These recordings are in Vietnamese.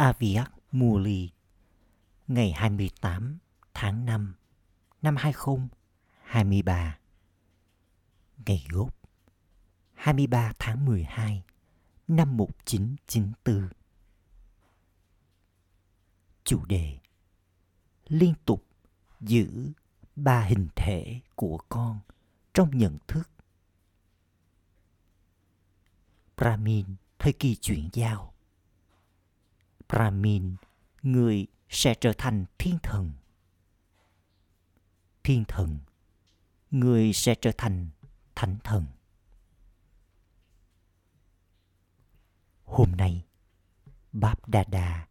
Aviat Muli, ngày 28 tháng 5 năm 2023 ngày gốc 23 tháng 12 năm 1994 chủ đề, liên tục giữ ba hình thể của con trong nhận thức. Brahmin thời kỳ chuyển giao. Brahmin người sẽ trở thành thiên thần. Thiên thần, người sẽ trở thành thánh thần. Hôm nay, báp đà đà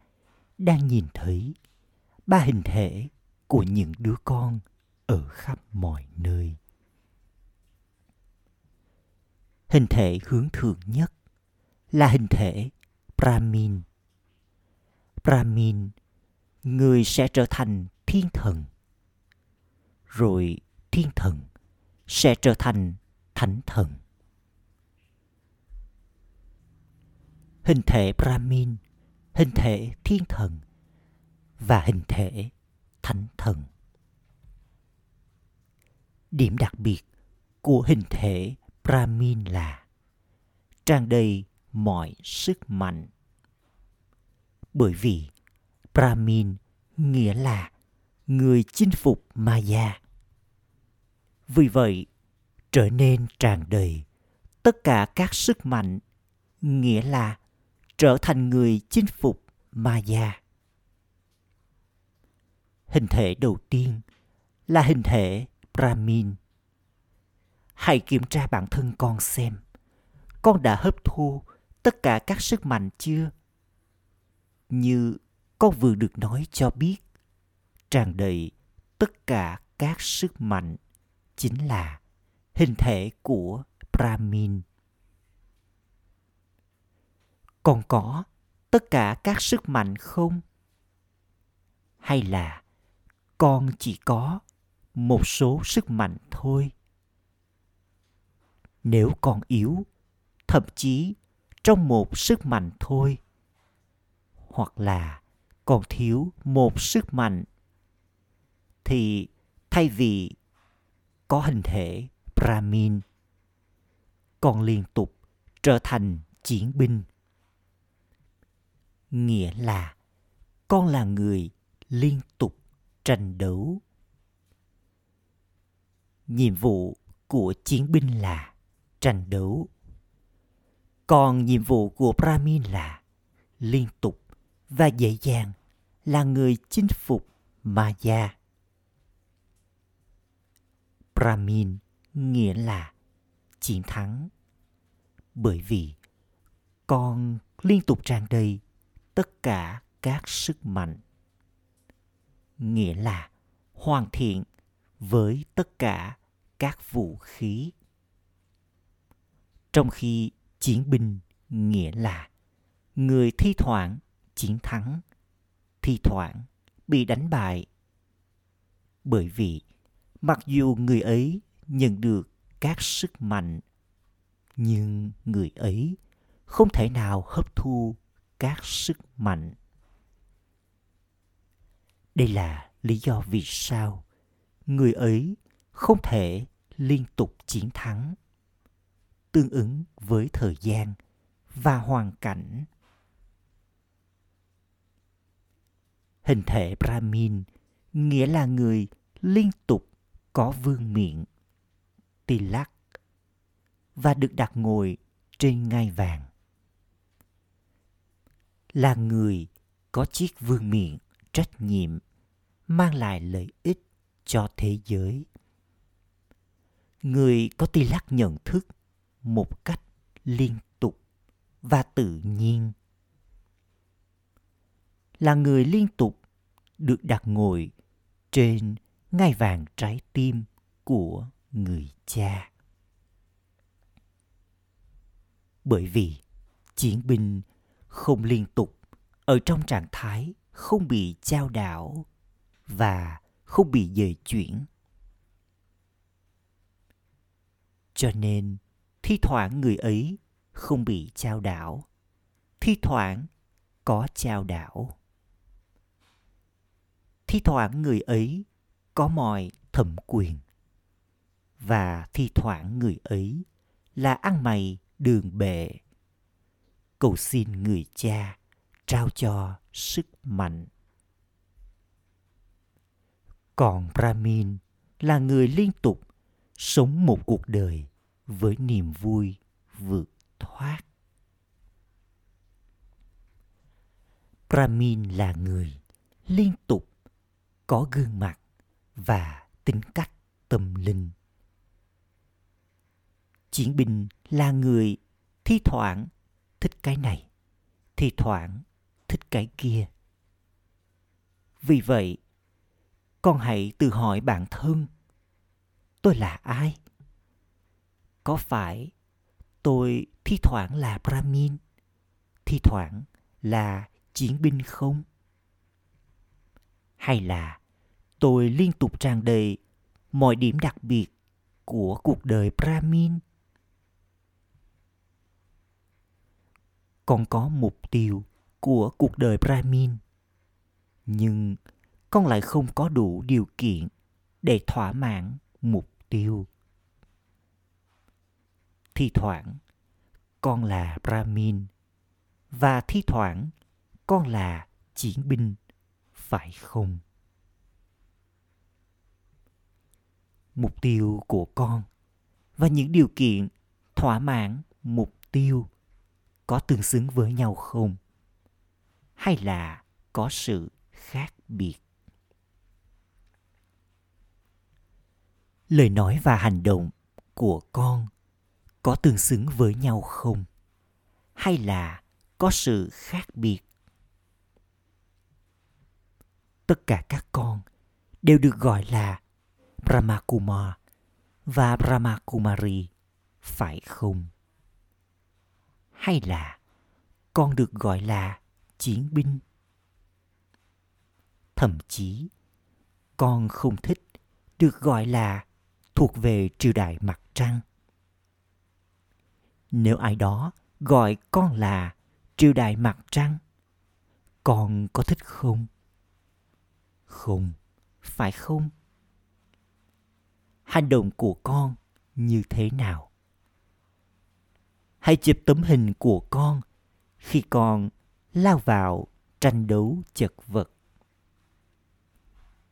đang nhìn thấy ba hình thể của những đứa con ở khắp mọi nơi. Hình thể hướng thượng nhất là hình thể brahmin brahmin người sẽ trở thành thiên thần. Rồi thiên thần sẽ trở thành thánh thần. Hình thể brahmin hình thể thiên thần và hình thể thánh thần. Điểm đặc biệt của hình thể brahmin là tràn đầy mọi sức mạnh bởi vì brahmin nghĩa là người chinh phục maya. Vì vậy, trở nên tràn đầy tất cả các sức mạnh, nghĩa là trở thành người chinh phục maya. Hình thể đầu tiên là hình thể brahmin. Hãy kiểm tra bản thân con xem, con đã hấp thu tất cả các sức mạnh chưa? Như con vừa được nói cho biết, tràn đầy tất cả các sức mạnh chính là hình thể của brahmin. Còn có tất cả các sức mạnh không? Hay là con chỉ có một số sức mạnh thôi? Nếu con yếu, thậm chí trong một sức mạnh thôi hoặc là còn thiếu một sức mạnh, thì thay vì có hình thể brahmin, còn liên tục trở thành chiến binh. Nghĩa là con là người liên tục tranh đấu. Nhiệm vụ của chiến binh là tranh đấu. Còn nhiệm vụ của brahmin là liên tục và dễ dàng là người chinh phục maya. Brahmin nghĩa là chiến thắng. Bởi vì con liên tục tràn đầy tất cả các sức mạnh. Nghĩa là hoàn thiện với tất cả các vũ khí. Trong khi chiến binh nghĩa là người thi thoảng chiến thắng, thi thoảng bị đánh bại. Bởi vì mặc dù người ấy nhận được các sức mạnh, nhưng người ấy không thể nào hấp thu các sức mạnh. Đây là lý do vì sao người ấy không thể liên tục chiến thắng, tương ứng với thời gian và hoàn cảnh. Hình thể brahmin, nghĩa là người liên tục có vương miện, tilak, và được đặt ngồi trên ngai vàng. Là người có chiếc vương miện trách nhiệm, mang lại lợi ích cho thế giới. Người có tilak nhận thức một cách liên tục và tự nhiên. Là người liên tục được đặt ngồi trên ngai vàng trái tim của người cha. Bởi vì chiến binh không liên tục ở trong trạng thái không bị trao đảo và không bị dời chuyển. Cho nên thi thoảng người ấy không bị trao đảo, thi thoảng có chao đảo thi thoảng người ấy có mọi thẩm quyền và thi thoảng người ấy là ăn mày đường bệ. Cầu xin người cha trao cho sức mạnh. Còn brahmin là người liên tục sống một cuộc đời với niềm vui vượt thoát. Brahmin là người liên tục có gương mặt và tính cách tâm linh. Chiến binh là người thi thoảng thích cái này, thi thoảng thích cái kia. Vì vậy, con hãy tự hỏi bản thân, tôi là ai? Có phải tôi thi thoảng là brahmin, thi thoảng là chiến binh không? Hay là tôi liên tục tràn đầy mọi điểm đặc biệt của cuộc đời brahmin? Con có mục tiêu của cuộc đời brahmin, nhưng con lại không có đủ điều kiện để thỏa mãn mục tiêu. Thi thoảng, con là brahmin, và thi thoảng, con là chiến binh phải không? Mục tiêu của con và những điều kiện thỏa mãn mục tiêu có tương xứng với nhau không? Hay là có sự khác biệt? Lời nói và hành động của con có tương xứng với nhau không? Hay là có sự khác biệt? Tất cả các con đều được gọi là Brahmakumar và Brahmakumari, phải không? Hay là con được gọi là chiến binh? Thậm chí, con không thích được gọi là thuộc về triều đại mặt trăng. Nếu ai đó gọi con là triều đại mặt trăng, con có thích không? Không, phải không? Hành động của con như thế nào? Hãy chụp tấm hình của con khi con lao vào tranh đấu chật vật.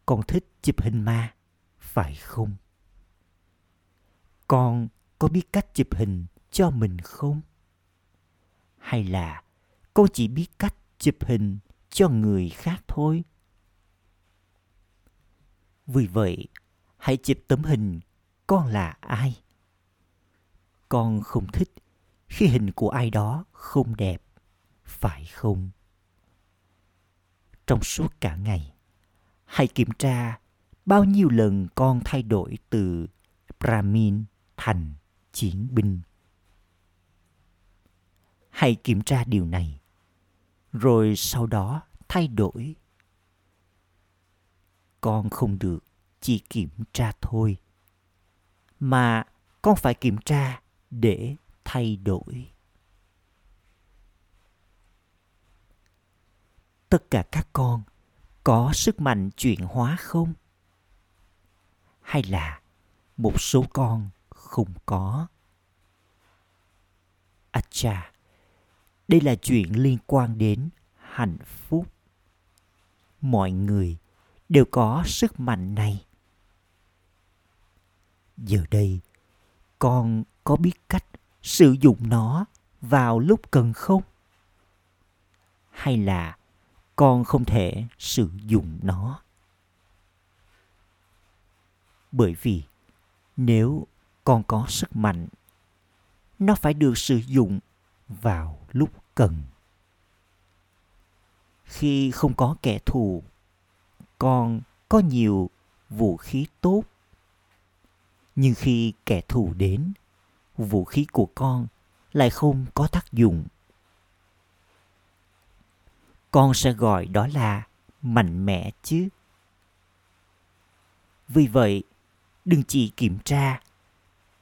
Con thích chụp hình ma, phải không? Con có biết cách chụp hình cho mình không? Hay là con chỉ biết cách chụp hình cho người khác thôi? Vì vậy, hãy chụp tấm hình con là ai. Con không thích khi hình của ai đó không đẹp, phải không? Trong suốt cả ngày, hãy kiểm tra bao nhiêu lần con thay đổi từ Brahmin thành chiến binh. Hãy kiểm tra điều này, rồi sau đó thay đổi con không được, chỉ kiểm tra thôi. Mà con phải kiểm tra để thay đổi. Tất cả các con có sức mạnh chuyển hóa không? Hay là một số con không có? À Acha đây là chuyện liên quan đến hạnh phúc. Mọi người đều có sức mạnh này. Giờ đây, con có biết cách sử dụng nó vào lúc cần không? Hay là con không thể sử dụng nó? Bởi vì nếu con có sức mạnh, nó phải được sử dụng vào lúc cần. Khi không có kẻ thù con có nhiều vũ khí tốt. Nhưng khi kẻ thù đến, vũ khí của con lại không có tác dụng. Con sẽ gọi đó là mạnh mẽ chứ. Vì vậy, đừng chỉ kiểm tra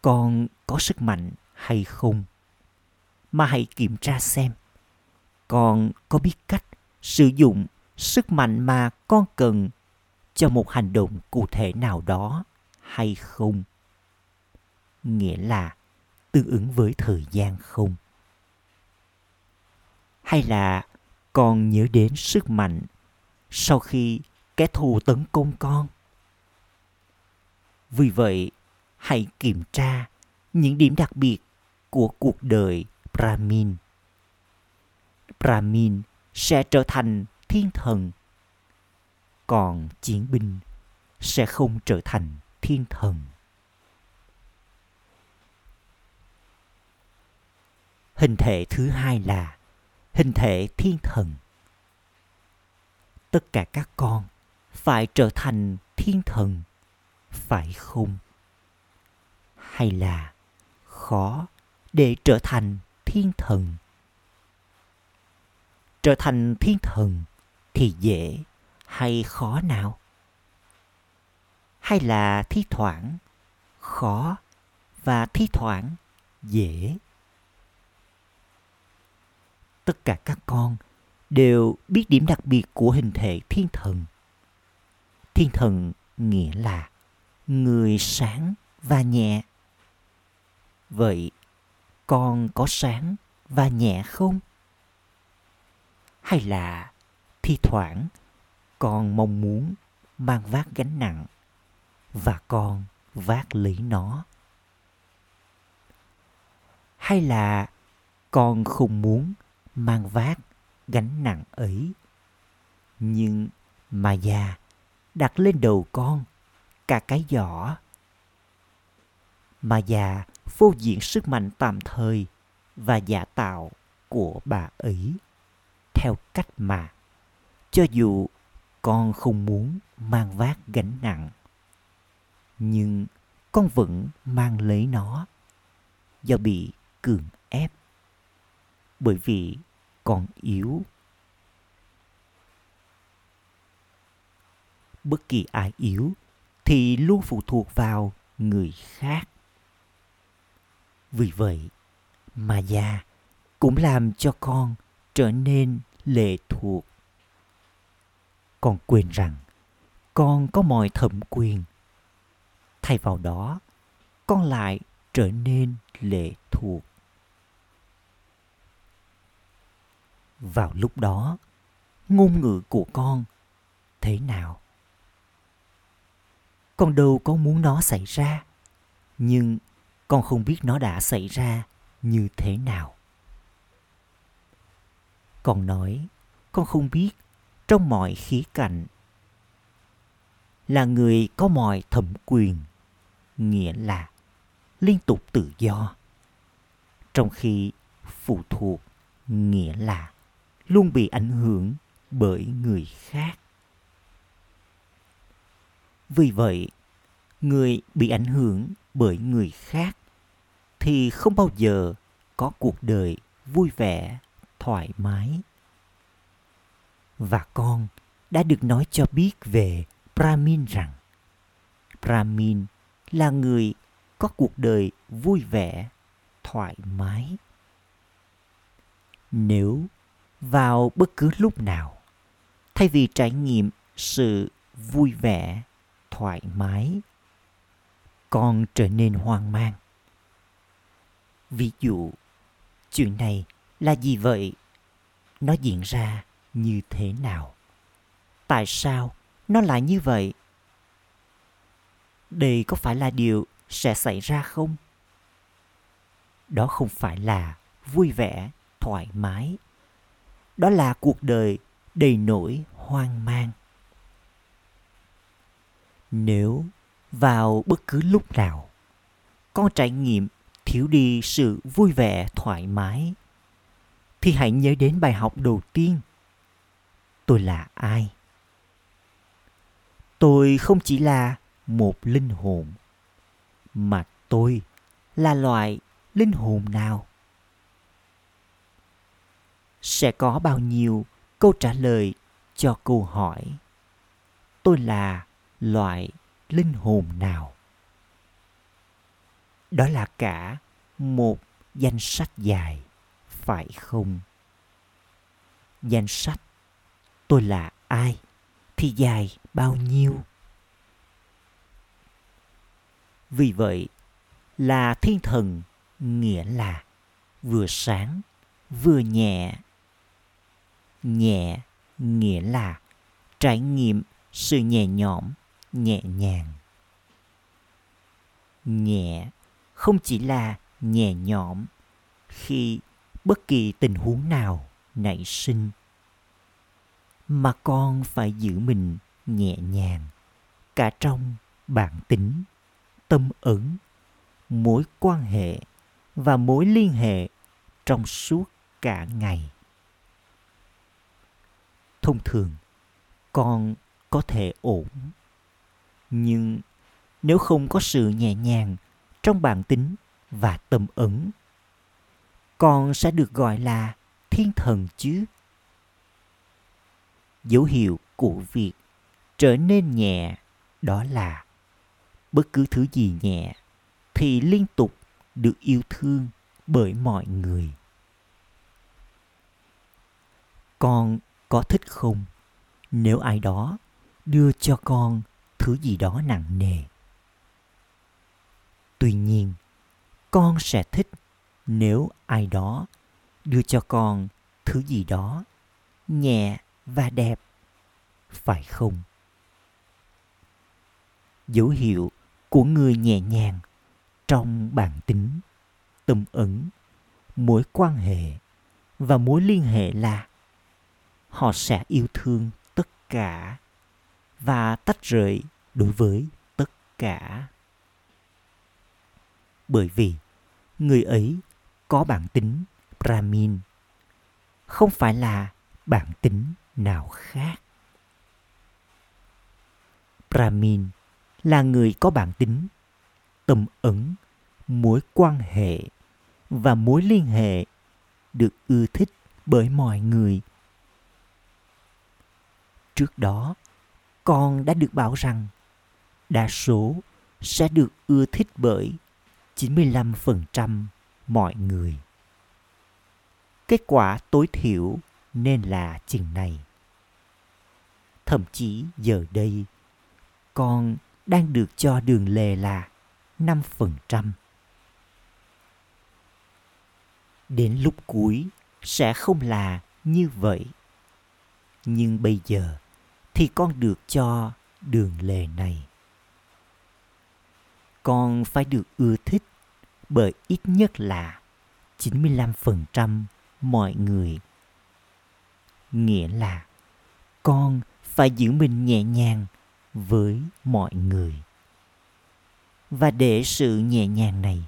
con có sức mạnh hay không, mà hãy kiểm tra xem con có biết cách sử dụng sức mạnh mà con cần cho một hành động cụ thể nào đó hay không? Nghĩa là tương ứng với thời gian không? Hay là con nhớ đến sức mạnh sau khi kẻ thù tấn công con? Vì vậy, hãy kiểm tra những điểm đặc biệt của cuộc đời brahmin. Brahmin sẽ trở thành thiên thần, còn chiến binh sẽ không trở thành thiên thần. Hình thể thứ hai là hình thể thiên thần. Tất cả các con phải trở thành thiên thần, phải không? Hay là khó để trở thành thiên thần? Trở thành thiên thần thì dễ hay khó nào? Hay là thi thoảng khó và thi thoảng dễ? Tất cả các con đều biết điểm đặc biệt của hình thể thiên thần. Thiên thần nghĩa là người sáng và nhẹ. Vậy con có sáng và nhẹ không? Hay là thi thoảng con mong muốn mang vác gánh nặng và con vác lấy nó. Hay là con không muốn mang vác gánh nặng ấy, nhưng mà già đặt lên đầu con cả cái giỏ. Mà già phô diện sức mạnh tạm thời và giả tạo của bà ấy theo cách mà cho dù con không muốn mang vác gánh nặng, nhưng con vẫn mang lấy nó do bị cường ép, bởi vì con yếu. Bất kỳ ai yếu thì luôn phụ thuộc vào người khác. Vì vậy mà già cũng làm cho con trở nên lệ thuộc con quên rằng con có mọi thẩm quyền. Thay vào đó, con lại trở nên lệ thuộc. Vào lúc đó, ngôn ngữ của con thế nào? Con đâu có muốn nó xảy ra, nhưng con không biết nó đã xảy ra như thế nào. Con nói, con không biết trong mọi khía cạnh. Là người có mọi thẩm quyền, nghĩa là liên tục tự do. Trong khi phụ thuộc, nghĩa là luôn bị ảnh hưởng bởi người khác. Vì vậy, người bị ảnh hưởng bởi người khác thì không bao giờ có cuộc đời vui vẻ, thoải mái và con đã được nói cho biết về brahmin rằng brahmin là người có cuộc đời vui vẻ, thoải mái. Nếu vào bất cứ lúc nào, thay vì trải nghiệm sự vui vẻ, thoải mái, con trở nên hoang mang. Ví dụ, chuyện này là gì vậy? Nó diễn ra như thế nào? Tại sao nó lại như vậy? Đây có phải là điều sẽ xảy ra không? Đó không phải là vui vẻ, thoải mái. Đó là cuộc đời đầy nỗi hoang mang. Nếu vào bất cứ lúc nào, con trải nghiệm thiếu đi sự vui vẻ, thoải mái, thì hãy nhớ đến bài học đầu tiên tôi là ai? Tôi không chỉ là một linh hồn, mà tôi là loại linh hồn nào? Sẽ có bao nhiêu câu trả lời cho câu hỏi, tôi là loại linh hồn nào? Đó là cả một danh sách dài, phải không? Danh sách tôi là ai, thì dài bao nhiêu? Vì vậy, là thiên thần nghĩa là vừa sáng, vừa nhẹ. Nhẹ nghĩa là trải nghiệm sự nhẹ nhõm, nhẹ nhàng. Nhẹ không chỉ là nhẹ nhõm khi bất kỳ tình huống nào nảy sinh mà con phải giữ mình nhẹ nhàng, cả trong bản tính, tâm ứng, mối quan hệ và mối liên hệ trong suốt cả ngày. Thông thường, con có thể ổn, nhưng nếu không có sự nhẹ nhàng trong bản tính và tâm ứng, con sẽ được gọi là thiên thần chứ dấu hiệu của việc trở nên nhẹ, đó là bất cứ thứ gì nhẹ thì liên tục được yêu thương bởi mọi người. Con có thích không? Nếu ai đó đưa cho con thứ gì đó nặng nề. Tuy nhiên, con sẽ thích nếu ai đó đưa cho con thứ gì đó nhẹ và đẹp, phải không? Dấu hiệu của người nhẹ nhàng trong bản tính, tâm ấn, mối quan hệ và mối liên hệ là họ sẽ yêu thương tất cả và tách rời đối với tất cả. Bởi vì người ấy có bản tính brahmin, không phải là bản tính nào khác brahmin là người có bản tính tâm ẩn, mối quan hệ và mối liên hệ được ưa thích bởi mọi người trước đó con đã được bảo rằng đa số sẽ được ưa thích bởi 95% mọi người. Kết quả tối thiểu nên là chừng này. Thậm chí giờ đây, con đang được cho đường lề là 5%. Đến lúc cuối sẽ không là như vậy. Nhưng bây giờ thì con được cho đường lề này. Con phải được ưa thích bởi ít nhất là 95% mọi người. Nghĩa là con phải giữ mình nhẹ nhàng với mọi người. Và để sự nhẹ nhàng này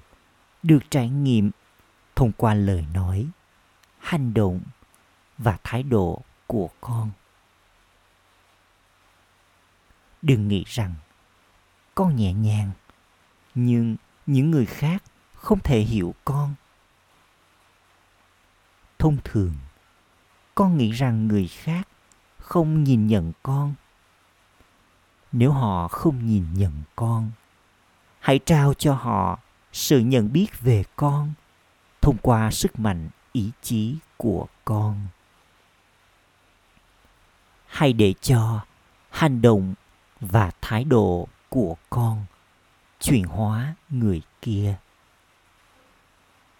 được trải nghiệm thông qua lời nói, hành động và thái độ của con. Đừng nghĩ rằng con nhẹ nhàng nhưng những người khác không thể hiểu con thông thường con nghĩ rằng người khác không nhìn nhận con. Nếu họ không nhìn nhận con, hãy trao cho họ sự nhận biết về con thông qua sức mạnh, ý chí của con. Hãy để cho hành động và thái độ của con chuyển hóa người kia.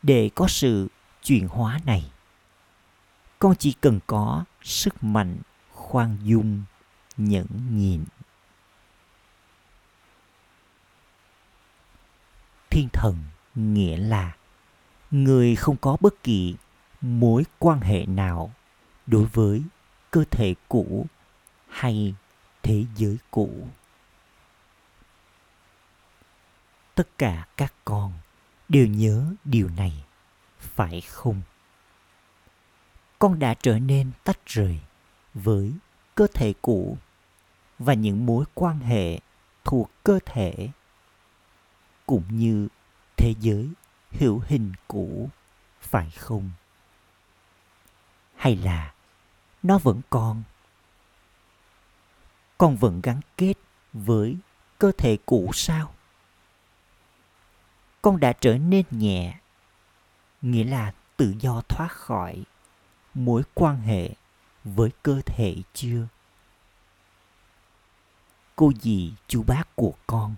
Để có sự chuyển hóa này con chỉ cần có sức mạnh, khoan dung, nhẫn nhịn. Thiên thần nghĩa là người không có bất kỳ mối quan hệ nào đối với cơ thể cũ hay thế giới cũ. Tất cả các con đều nhớ điều này, phải không? Con đã trở nên tách rời với cơ thể cũ và những mối quan hệ thuộc cơ thể cũng như thế giới hữu hình cũ, phải không? Hay là nó vẫn còn? Con vẫn gắn kết với cơ thể cũ sao? Con đã trở nên nhẹ, nghĩa là tự do thoát khỏi mối quan hệ với cơ thể chưa? Cô dì chú bác của con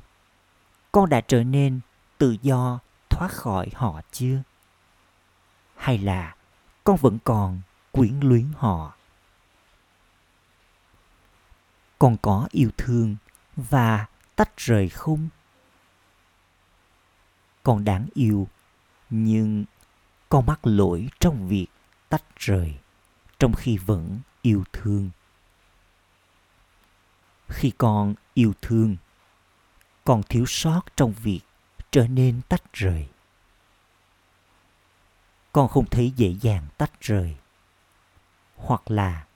con đã trở nên tự do thoát khỏi họ chưa? Hay là con vẫn còn quyến luyến họ? Con có yêu thương và tách rời không? Con đáng yêu, nhưng con mắc lỗi trong việc tách rời trong khi vẫn yêu thương. Khi con yêu thương, còn thiếu sót trong việc trở nên tách rời. Con không thấy dễ dàng tách rời, hoặc là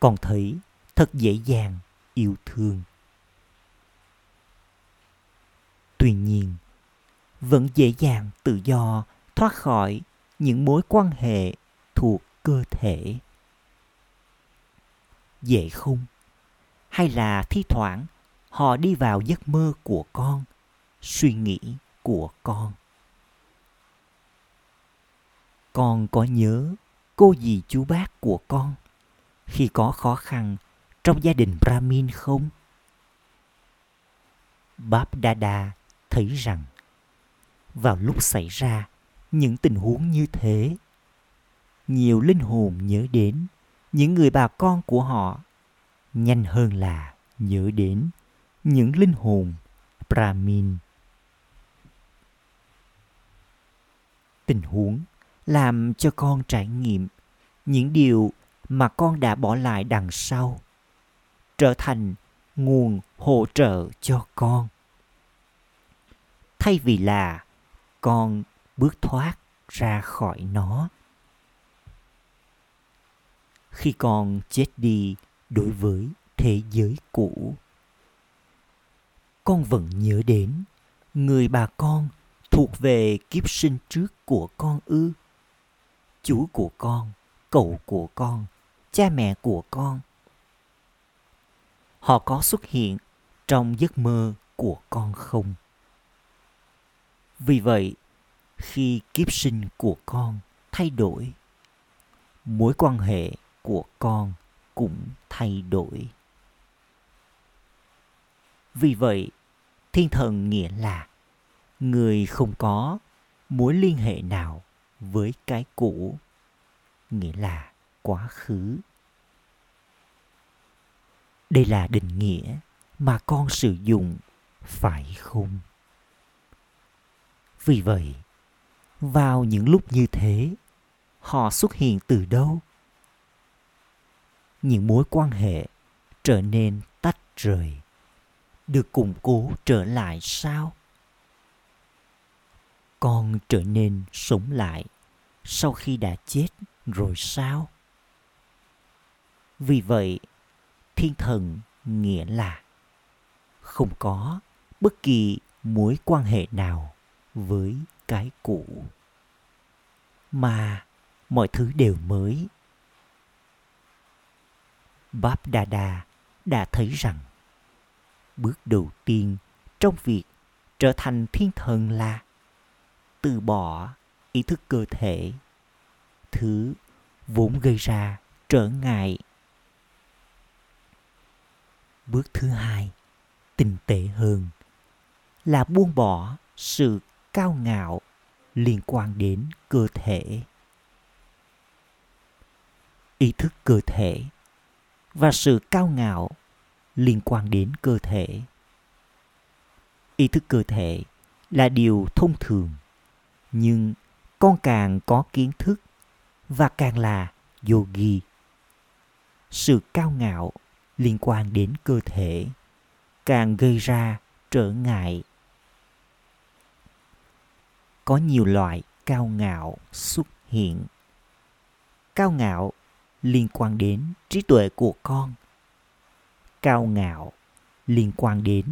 con thấy thật dễ dàng yêu thương. Tuy nhiên, vẫn dễ dàng tự do thoát khỏi những mối quan hệ thuộc cơ thể. Dễ không hay là thi thoảng, họ đi vào giấc mơ của con, suy nghĩ của con. Con có nhớ cô dì chú bác của con khi có khó khăn trong gia đình brahmin không? Bab dada thấy rằng, vào lúc xảy ra những tình huống như thế nhiều linh hồn nhớ đến. Những người bà con của họ nhanh hơn là nhớ đến những linh hồn brahmin. Tình huống làm cho con trải nghiệm những điều mà con đã bỏ lại đằng sau, trở thành nguồn hỗ trợ cho con. Thay vì là con bước thoát ra khỏi nó khi con chết đi đối với thế giới cũ. Con vẫn nhớ đến người bà con thuộc về kiếp sinh trước của con ư. Chú của con, cậu của con, cha mẹ của con. Họ có xuất hiện trong giấc mơ của con không? Vì vậy, khi kiếp sinh của con thay đổi, mối quan hệ của con cũng thay đổi. Vì vậy, thiên thần nghĩa là người không có mối liên hệ nào với cái cũ, nghĩa là quá khứ. Đây là định nghĩa mà con sử dụng, phải không? Vì vậy, vào những lúc như thế, họ xuất hiện từ đâu? Những mối quan hệ trở nên tách rời. Được củng cố trở lại sao? Con trở nên sống lại sau khi đã chết rồi sao? Vì vậy, thiên thần nghĩa là không có bất kỳ mối quan hệ nào với cái cũ, mà mọi thứ đều mới báp đà đà đã thấy rằng bước đầu tiên trong việc trở thành thiên thần là từ bỏ ý thức cơ thể, thứ vốn gây ra trở ngại. Bước thứ hai, tinh tế hơn, là buông bỏ sự cao ngạo liên quan đến cơ thể. Ý thức cơ thể và sự cao ngạo liên quan đến cơ thể. Ý thức cơ thể là điều thông thường, nhưng con càng có kiến thức và càng là yogi. Sự cao ngạo liên quan đến cơ thể càng gây ra trở ngại. Có nhiều loại cao ngạo xuất hiện. Cao ngạo liên quan đến trí tuệ của con. Cao ngạo liên quan đến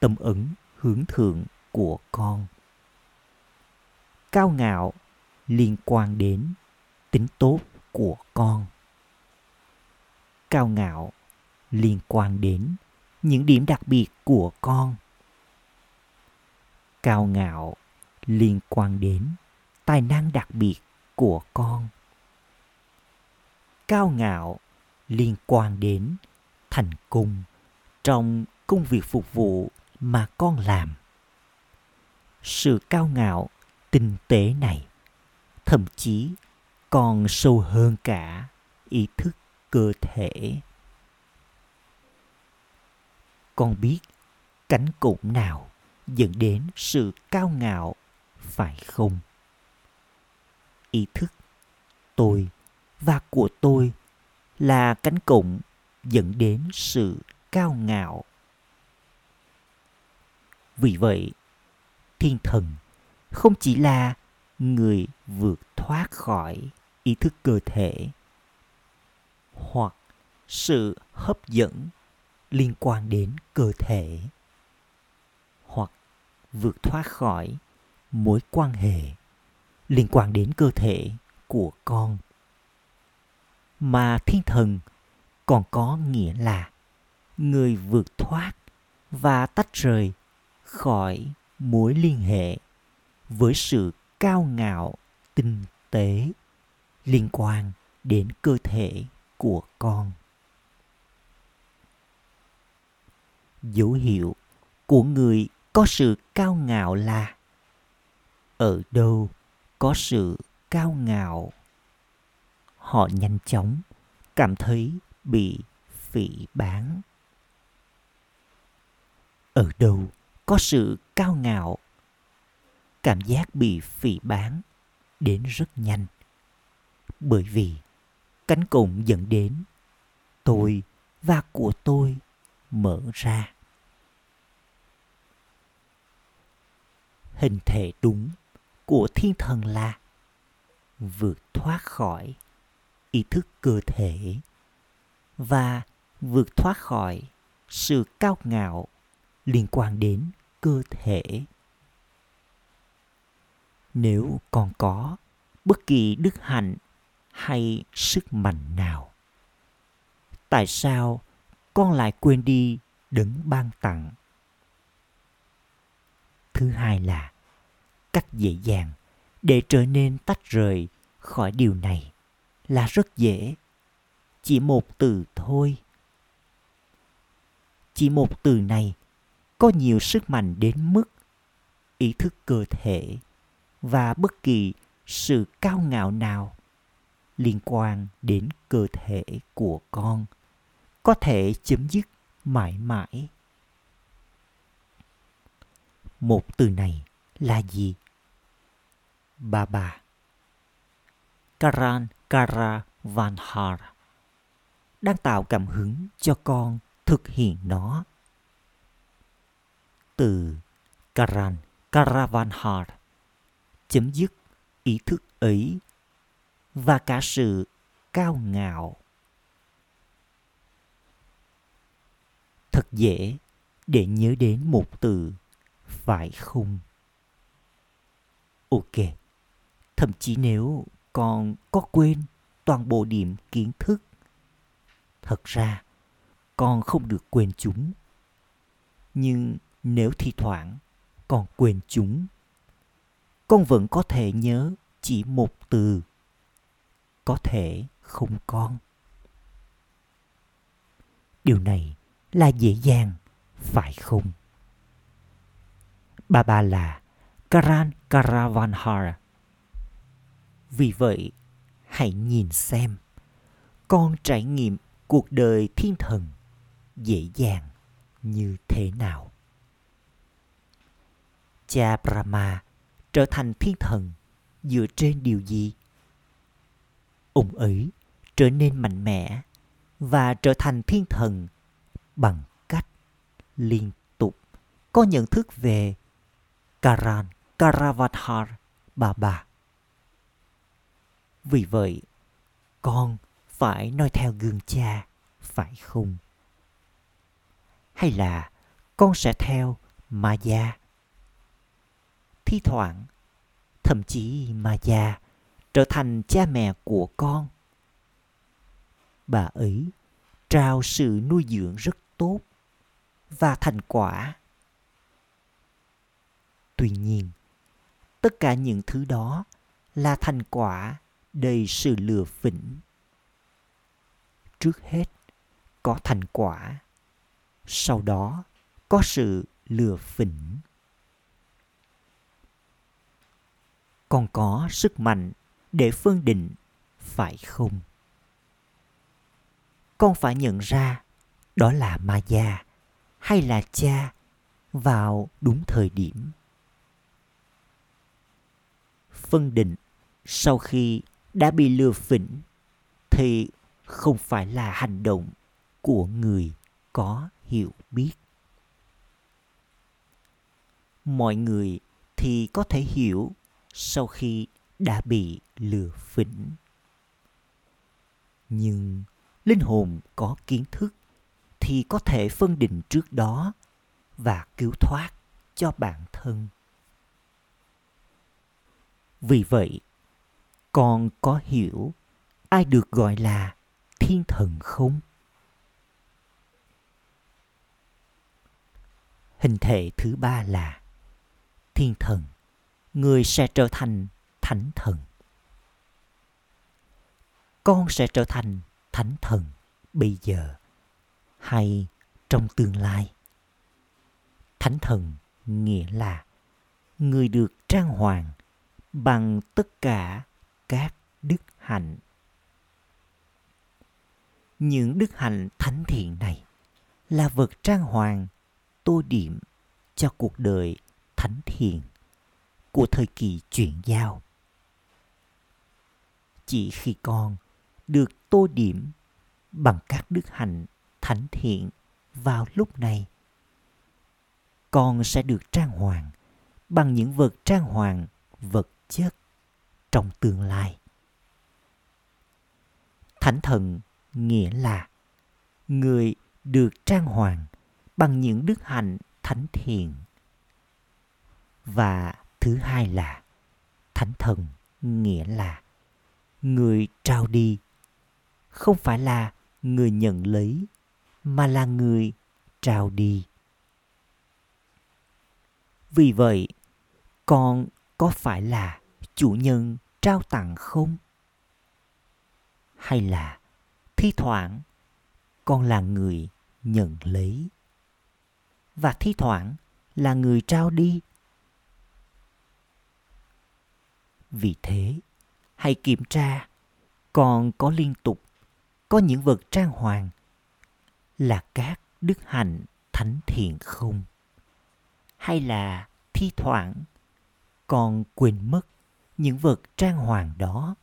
tâm ứng hướng thượng của con. Cao ngạo liên quan đến tính tốt của con. Cao ngạo liên quan đến những điểm đặc biệt của con. Cao ngạo liên quan đến tài năng đặc biệt của con cao ngạo liên quan đến thành công trong công việc phục vụ mà con làm. Sự cao ngạo tinh tế này thậm chí còn sâu hơn cả ý thức cơ thể. Con biết cánh cụm nào dẫn đến sự cao ngạo, phải không? Ý thức tôi và của tôi là cánh cụm dẫn đến sự cao ngạo. Vì vậy, thiên thần không chỉ là người vượt thoát khỏi ý thức cơ thể hoặc sự hấp dẫn liên quan đến cơ thể hoặc vượt thoát khỏi mối quan hệ liên quan đến cơ thể của con mà thiên thần còn có nghĩa là người vượt thoát và tách rời khỏi mối liên hệ với sự cao ngạo, tinh tế liên quan đến cơ thể của con. Dấu hiệu của người có sự cao ngạo là ở đâu có sự cao ngạo? Họ nhanh chóng cảm thấy bị phỉ bán ở đâu có sự cao ngạo? Cảm giác bị phỉ bán đến rất nhanh. Bởi vì cánh cổng dẫn đến tôi và của tôi mở ra. Hình thể đúng của thiên thần là vượt thoát khỏi ý thức cơ thể và vượt thoát khỏi sự cao ngạo liên quan đến cơ thể. Nếu còn có bất kỳ đức hạnh hay sức mạnh nào, tại sao con lại quên đi đấng ban tặng? Thứ hai là cách dễ dàng để trở nên tách rời khỏi điều này là rất dễ. Chỉ một từ thôi. Chỉ một từ này có nhiều sức mạnh đến mức ý thức cơ thể và bất kỳ sự cao ngạo nào liên quan đến cơ thể của con có thể chấm dứt mãi mãi. Một từ này là gì? Bà bà karan. Karavanhar đang tạo cảm hứng cho con thực hiện nó. Từ karan karavanhar chấm dứt ý thức ấy và cả sự cao ngạo. Thật dễ để nhớ đến một từ, phải không? Ok, thậm chí nếu con có quên toàn bộ điểm kiến thức. Thật ra, con không được quên chúng. Nhưng nếu thi thoảng con quên chúng, con vẫn có thể nhớ chỉ một từ. Có thể không con. Điều này là dễ dàng, phải không? Bà bà là karan karavanhar vì vậy, hãy nhìn xem. Con trải nghiệm cuộc đời thiên thần dễ dàng như thế nào? Cha brahma trở thành thiên thần dựa trên điều gì? Ông ấy trở nên mạnh mẽ và trở thành thiên thần bằng cách liên tục có nhận thức về Karan Karavathar Baba. Vì vậy, con phải noi theo gương cha, phải không? Hay là con sẽ theo Maya? Thi thoảng, thậm chí Maya trở thành cha mẹ của con. Bà ấy trao sự nuôi dưỡng rất tốt và thành quả. Tuy nhiên, tất cả những thứ đó là thành quả đầy sự lừa phỉnh. trước hết, có thành quả. Sau đó, có sự lừa phỉnh. Còn có sức mạnh để phân định, phải không? Con phải nhận ra đó là ma gia hay là cha vào đúng thời điểm. Phân định sau khi đã bị lừa phỉnh, thì không phải là hành động của người có hiểu biết. Mọi người thì có thể hiểu sau khi đã bị lừa phỉnh. Nhưng linh hồn có kiến thức thì có thể phân định trước đó và cứu thoát cho bản thân. Vì vậy con có hiểu ai được gọi là thiên thần không? Hình thể thứ ba là thiên thần, người sẽ trở thành thánh thần. Con sẽ trở thành thánh thần bây giờ hay trong tương lai? Thánh thần nghĩa là người được trang hoàng bằng tất cả các đức hạnh. Những đức hạnh thánh thiện này là vật trang hoàng, tô điểm cho cuộc đời thánh thiện của thời kỳ chuyển giao. Chỉ khi con được tô điểm bằng các đức hạnh thánh thiện vào lúc này, con sẽ được trang hoàng bằng những vật trang hoàng vật chất trong tương lai. Thánh thần nghĩa là, người được trang hoàng bằng những đức hạnh thánh thiện. Và thứ hai là thánh thần nghĩa là, người trao đi, không phải là người nhận lấy, mà là người trao đi. Vì vậy, con có phải là chủ nhân trao tặng không? Hay là thi thoảng con là người nhận lấy? Và thi thoảng là người trao đi? Vì thế, hãy kiểm tra còn có liên tục có những vật trang hoàng là các đức hạnh thánh thiện không? Hay là thi thoảng còn quên mất những vật trang hoàng đó.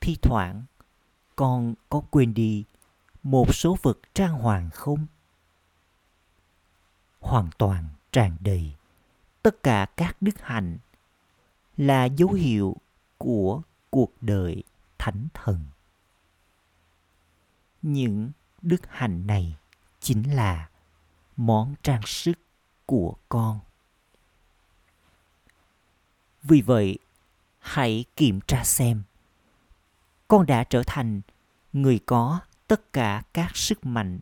Thi thoảng, con có quên đi một số vật trang hoàng không? Hoàn toàn tràn đầy tất cả các đức hạnh là dấu hiệu của cuộc đời thánh thần. Những đức hạnh này chính là món trang sức của con vì vậy, hãy kiểm tra xem. Con đã trở thành người có tất cả các sức mạnh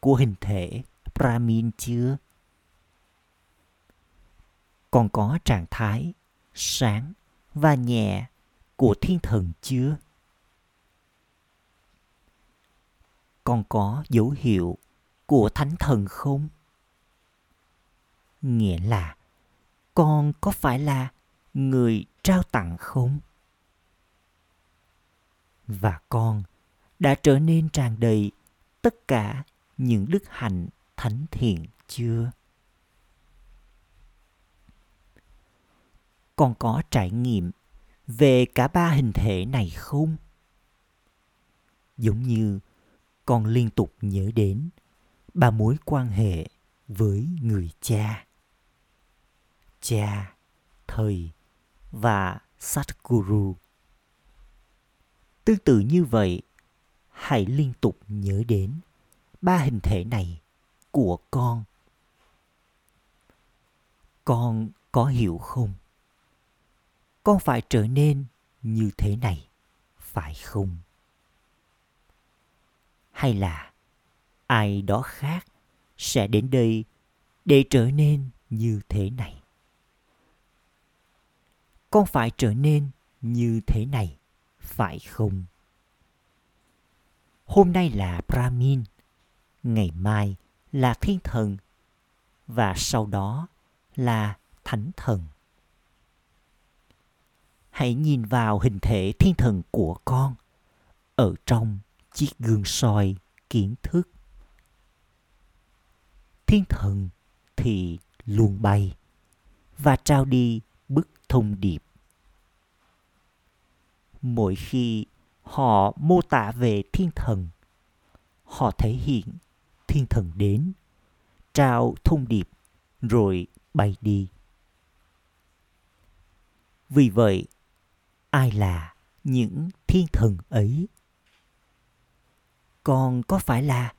của hình thể brahmin chưa? Con có trạng thái sáng và nhẹ của thiên thần chưa? Con có dấu hiệu của thánh thần không? Nghĩa là con có phải là người trao tặng không? Và con đã trở nên tràn đầy tất cả những đức hạnh thánh thiện chưa? Con có trải nghiệm về cả ba hình thể này không? Giống như con liên tục nhớ đến ba mối quan hệ với người cha. Cha thầy và Satguru. Tương tự như vậy, hãy liên tục nhớ đến ba hình thể này của con. Con có hiểu không? Con phải trở nên như thế này, phải không? Hay là ai đó khác sẽ đến đây để trở nên như thế này? Con phải trở nên như thế này phải không hôm nay là Brahmin, ngày mai là thiên thần và sau đó là thánh thần. Hãy nhìn vào hình thể thiên thần của con ở trong chiếc gương soi kiến thức. Thiên thần thì luôn bay và trao đi bức thông điệp. Mỗi khi họ mô tả về thiên thần, họ thể hiện thiên thần đến, trao thông điệp rồi bay đi. Vì vậy, ai là những thiên thần ấy? Còn có phải là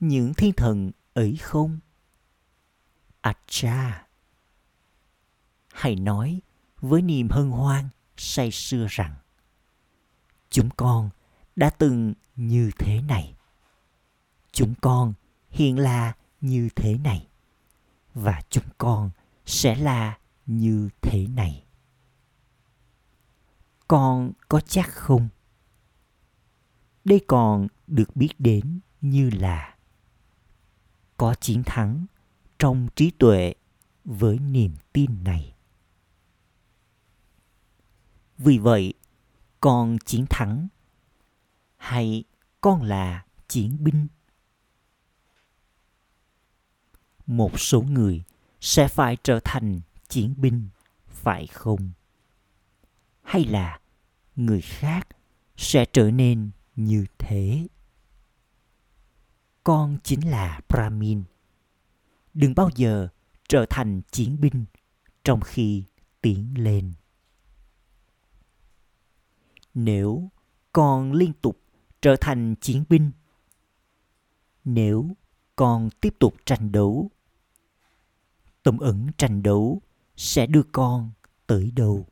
những thiên thần ấy không? Acha! Hãy nói với niềm hân hoan say sưa rằng chúng con đã từng như thế này. Chúng con hiện là như thế này. Và chúng con sẽ là như thế này. Con có chắc không? Đây còn được biết đến như là có chiến thắng trong trí tuệ với niềm tin này. Vì vậy con chiến thắng, hay con là chiến binh? Một số người sẽ phải trở thành chiến binh, phải không? Hay là người khác sẽ trở nên như thế? Con chính là brahmin đừng bao giờ trở thành chiến binh trong khi tiến lên nếu con liên tục trở thành chiến binh, nếu con tiếp tục tranh đấu tâm ẩn tranh đấu sẽ đưa con tới đâu?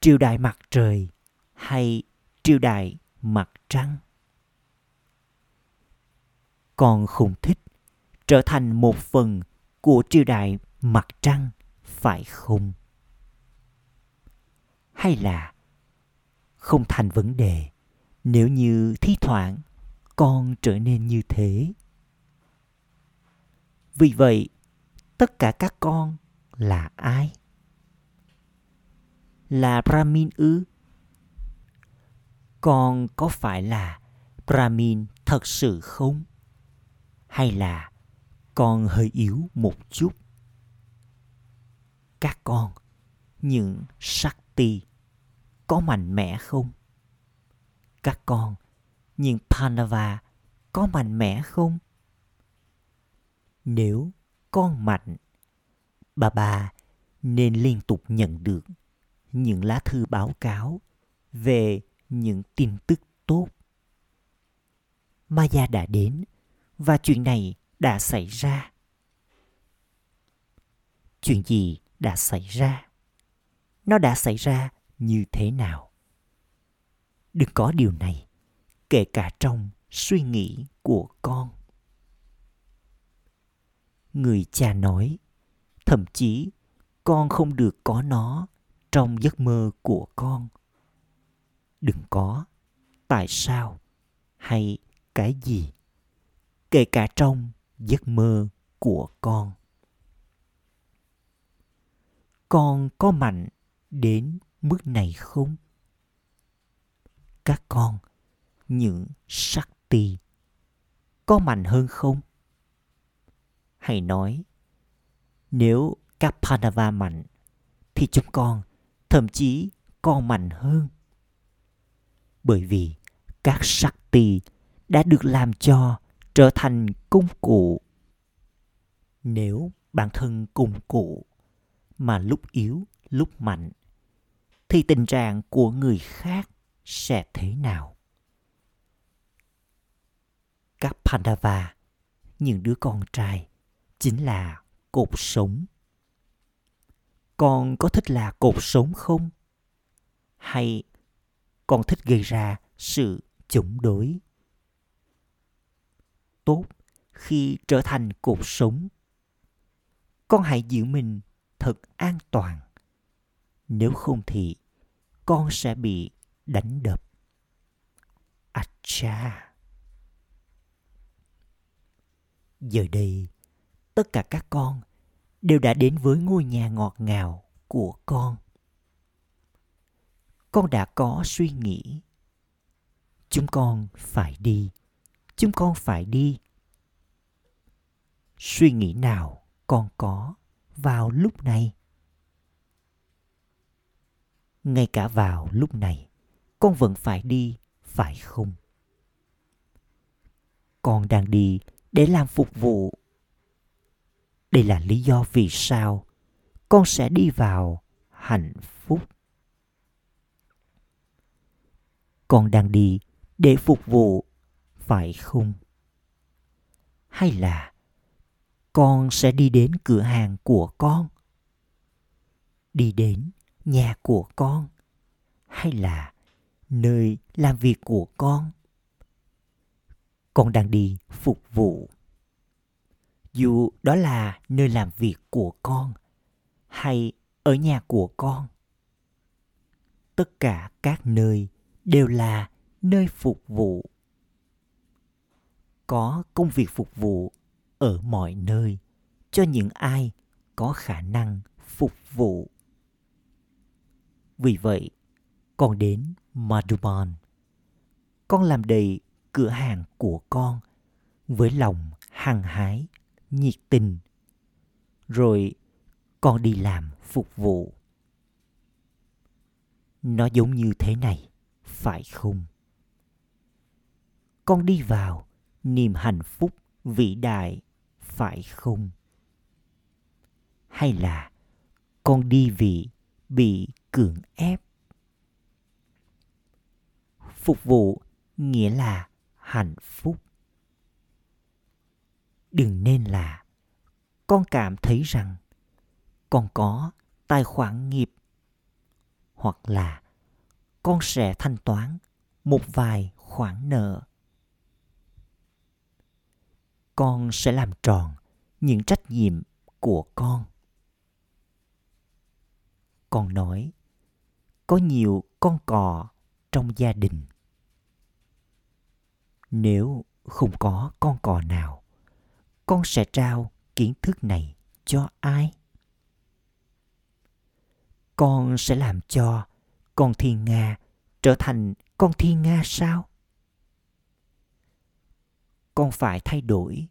Triều đại mặt trời hay triều đại mặt trăng? Con không thích trở thành một phần của triều đại mặt trăng, phải không? Hay là không thành vấn đề. Nếu như thi thoảng con trở nên như thế. Vì vậy, tất cả các con là ai? Là brahmin ư? Con có phải là brahmin thật sự không? Hay là con hơi yếu một chút? Các con, những sắc ti có mạnh mẽ không các con nhưng Pandava có mạnh mẽ không? Nếu con mạnh, bà bà nên liên tục nhận được những lá thư báo cáo về những tin tức tốt. Maya đã đến và chuyện này đã xảy ra. Chuyện gì đã xảy ra? Nó đã xảy ra như thế nào? Đừng có điều này, kể cả trong suy nghĩ của con. Người cha nói, thậm chí con không được có nó trong giấc mơ của con. Đừng có, tại sao? hay cái gì? Kể cả trong giấc mơ của con. Con có mạnh đến mức này không? Các con, những sắc tì có mạnh hơn không? Hay nói, nếu các Pandava mạnh, thì chúng con thậm chí còn mạnh hơn. Bởi vì các sắc tì đã được làm cho trở thành công cụ. Nếu bản thân công cụ mà lúc yếu, lúc mạnh thì tình trạng của người khác sẽ thế nào các Pandava, những đứa con trai, chính là cột sống. Con có thích là cột sống không? Hay con thích gây ra sự chống đối? Tốt khi trở thành cột sống. Con hãy giữ mình thật an toàn. Nếu không thì con sẽ bị đánh đập Acha. Giờ đây, tất cả các con đều đã đến với ngôi nhà ngọt ngào của con. Con đã có suy nghĩ. Chúng con phải đi. Chúng con phải đi. Suy nghĩ nào con có vào lúc này? Ngay cả vào lúc này, con vẫn phải đi, phải không? Con đang đi để làm phục vụ. Đây là lý do vì sao con sẽ đi vào hạnh phúc. Con đang đi để phục vụ phải không? Hay là con sẽ đi đến cửa hàng của con? Đi đến nhà của con, hay là nơi làm việc của con? Con đang đi phục vụ. Dù đó là nơi làm việc của con hay ở nhà của con, tất cả các nơi đều là nơi phục vụ. Có công việc phục vụ ở mọi nơi cho những ai có khả năng phục vụ vì vậy, con đến madhuban. Con làm đầy cửa hàng của con với lòng hăng hái, nhiệt tình. Rồi con đi làm phục vụ. Nó giống như thế này, phải không? Con đi vào niềm hạnh phúc vĩ đại, phải không? Hay là con đi vì bị cưỡng ép. Phục vụ nghĩa là hạnh phúc. Đừng nên là con cảm thấy rằng con có tài khoản nghiệp hoặc là con sẽ thanh toán một vài khoản nợ. Con sẽ làm tròn những trách nhiệm của con. Con nói có nhiều con cò trong gia đình. Nếu không có con cò nào, con sẽ trao kiến thức này cho ai? Con sẽ làm cho con thiên nga trở thành con thiên nga sao? Con phải thay đổi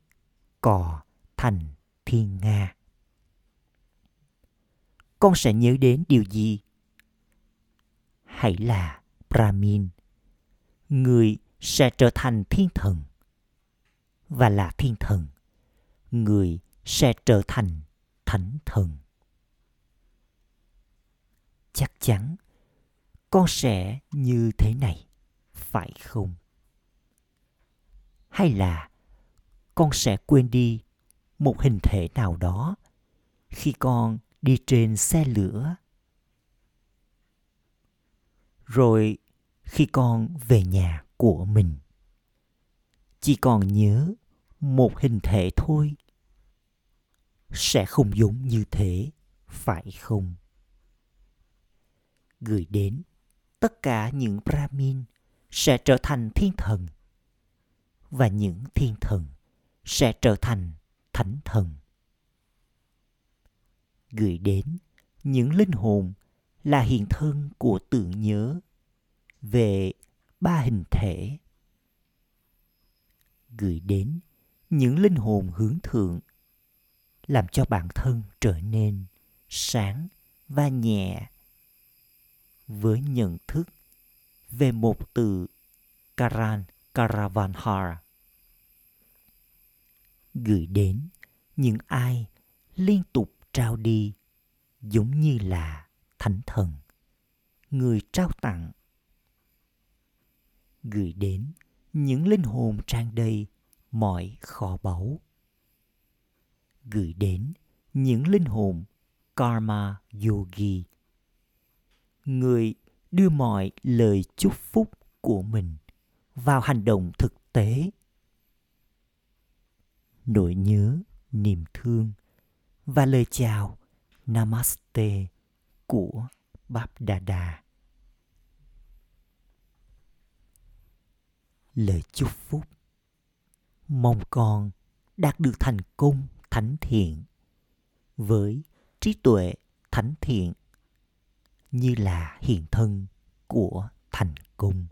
cò thành thiên nga. Con sẽ nhớ đến điều gì hãy là brahmin, người sẽ trở thành thiên thần. Và là thiên thần, người sẽ trở thành thánh thần. Chắc chắn con sẽ như thế này, phải không? Hay là con sẽ quên đi một hình thể nào đó khi con đi trên xe lửa? Rồi khi con về nhà của mình, chỉ còn nhớ một hình thể thôi. Sẽ không giống như thế, phải không? Gửi đến tất cả những brahmin sẽ trở thành thiên thần, và những thiên thần sẽ trở thành thánh thần. Gửi đến những linh hồn là hiện thân của tưởng nhớ. Về ba hình thể, gửi đến những linh hồn hướng thượng, làm cho bản thân trở nên sáng và nhẹ với nhận thức về một từ Karan Karavanhar. Gửi đến những ai liên tục trao đi giống như là thánh thần, người trao tặng, gửi đến những linh hồn trang đầy mọi kho báu, gửi đến những linh hồn karma yogi, người đưa mọi lời chúc phúc của mình vào hành động thực tế. Nỗi nhớ, niềm thương và lời chào namaste của Bap Dada. lời chúc phúc. Mong con đạt được thành công, thánh thiện với trí tuệ thánh thiện như là hiện thân của thành công.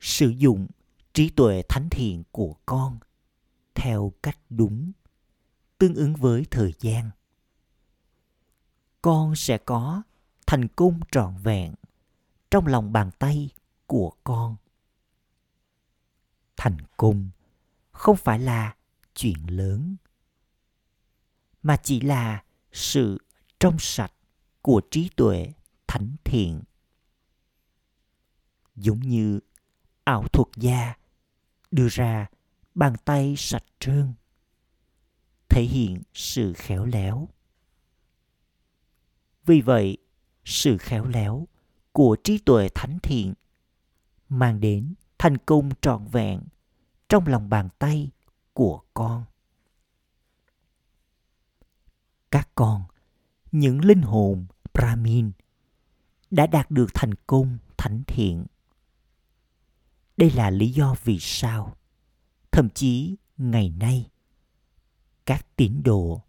Sử dụng trí tuệ thánh thiện của con theo cách đúng, tương ứng với thời gian con sẽ có thành công trọn vẹn trong lòng bàn tay của con. Thành công không phải là chuyện lớn, mà chỉ là sự trong sạch của trí tuệ thánh thiện. Giống như ảo thuật gia đưa ra bàn tay sạch trơn, thể hiện sự khéo léo vì vậy, sự khéo léo của trí tuệ thánh thiện mang đến thành công trọn vẹn trong lòng bàn tay của con. Các con, những linh hồn brahmin đã đạt được thành công thánh thiện. Đây là lý do vì sao, thậm chí ngày nay, các tín đồ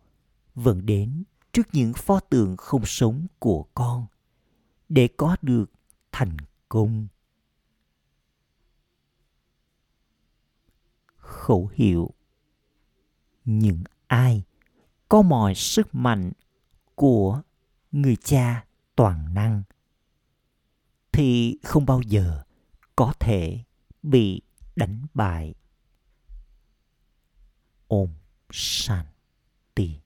vẫn đến trước những pho tượng không sống của con, để có được thành công. Khẩu hiệu, những ai có mọi sức mạnh của người cha toàn năng thì không bao giờ có thể bị đánh bại. Ôm shanti.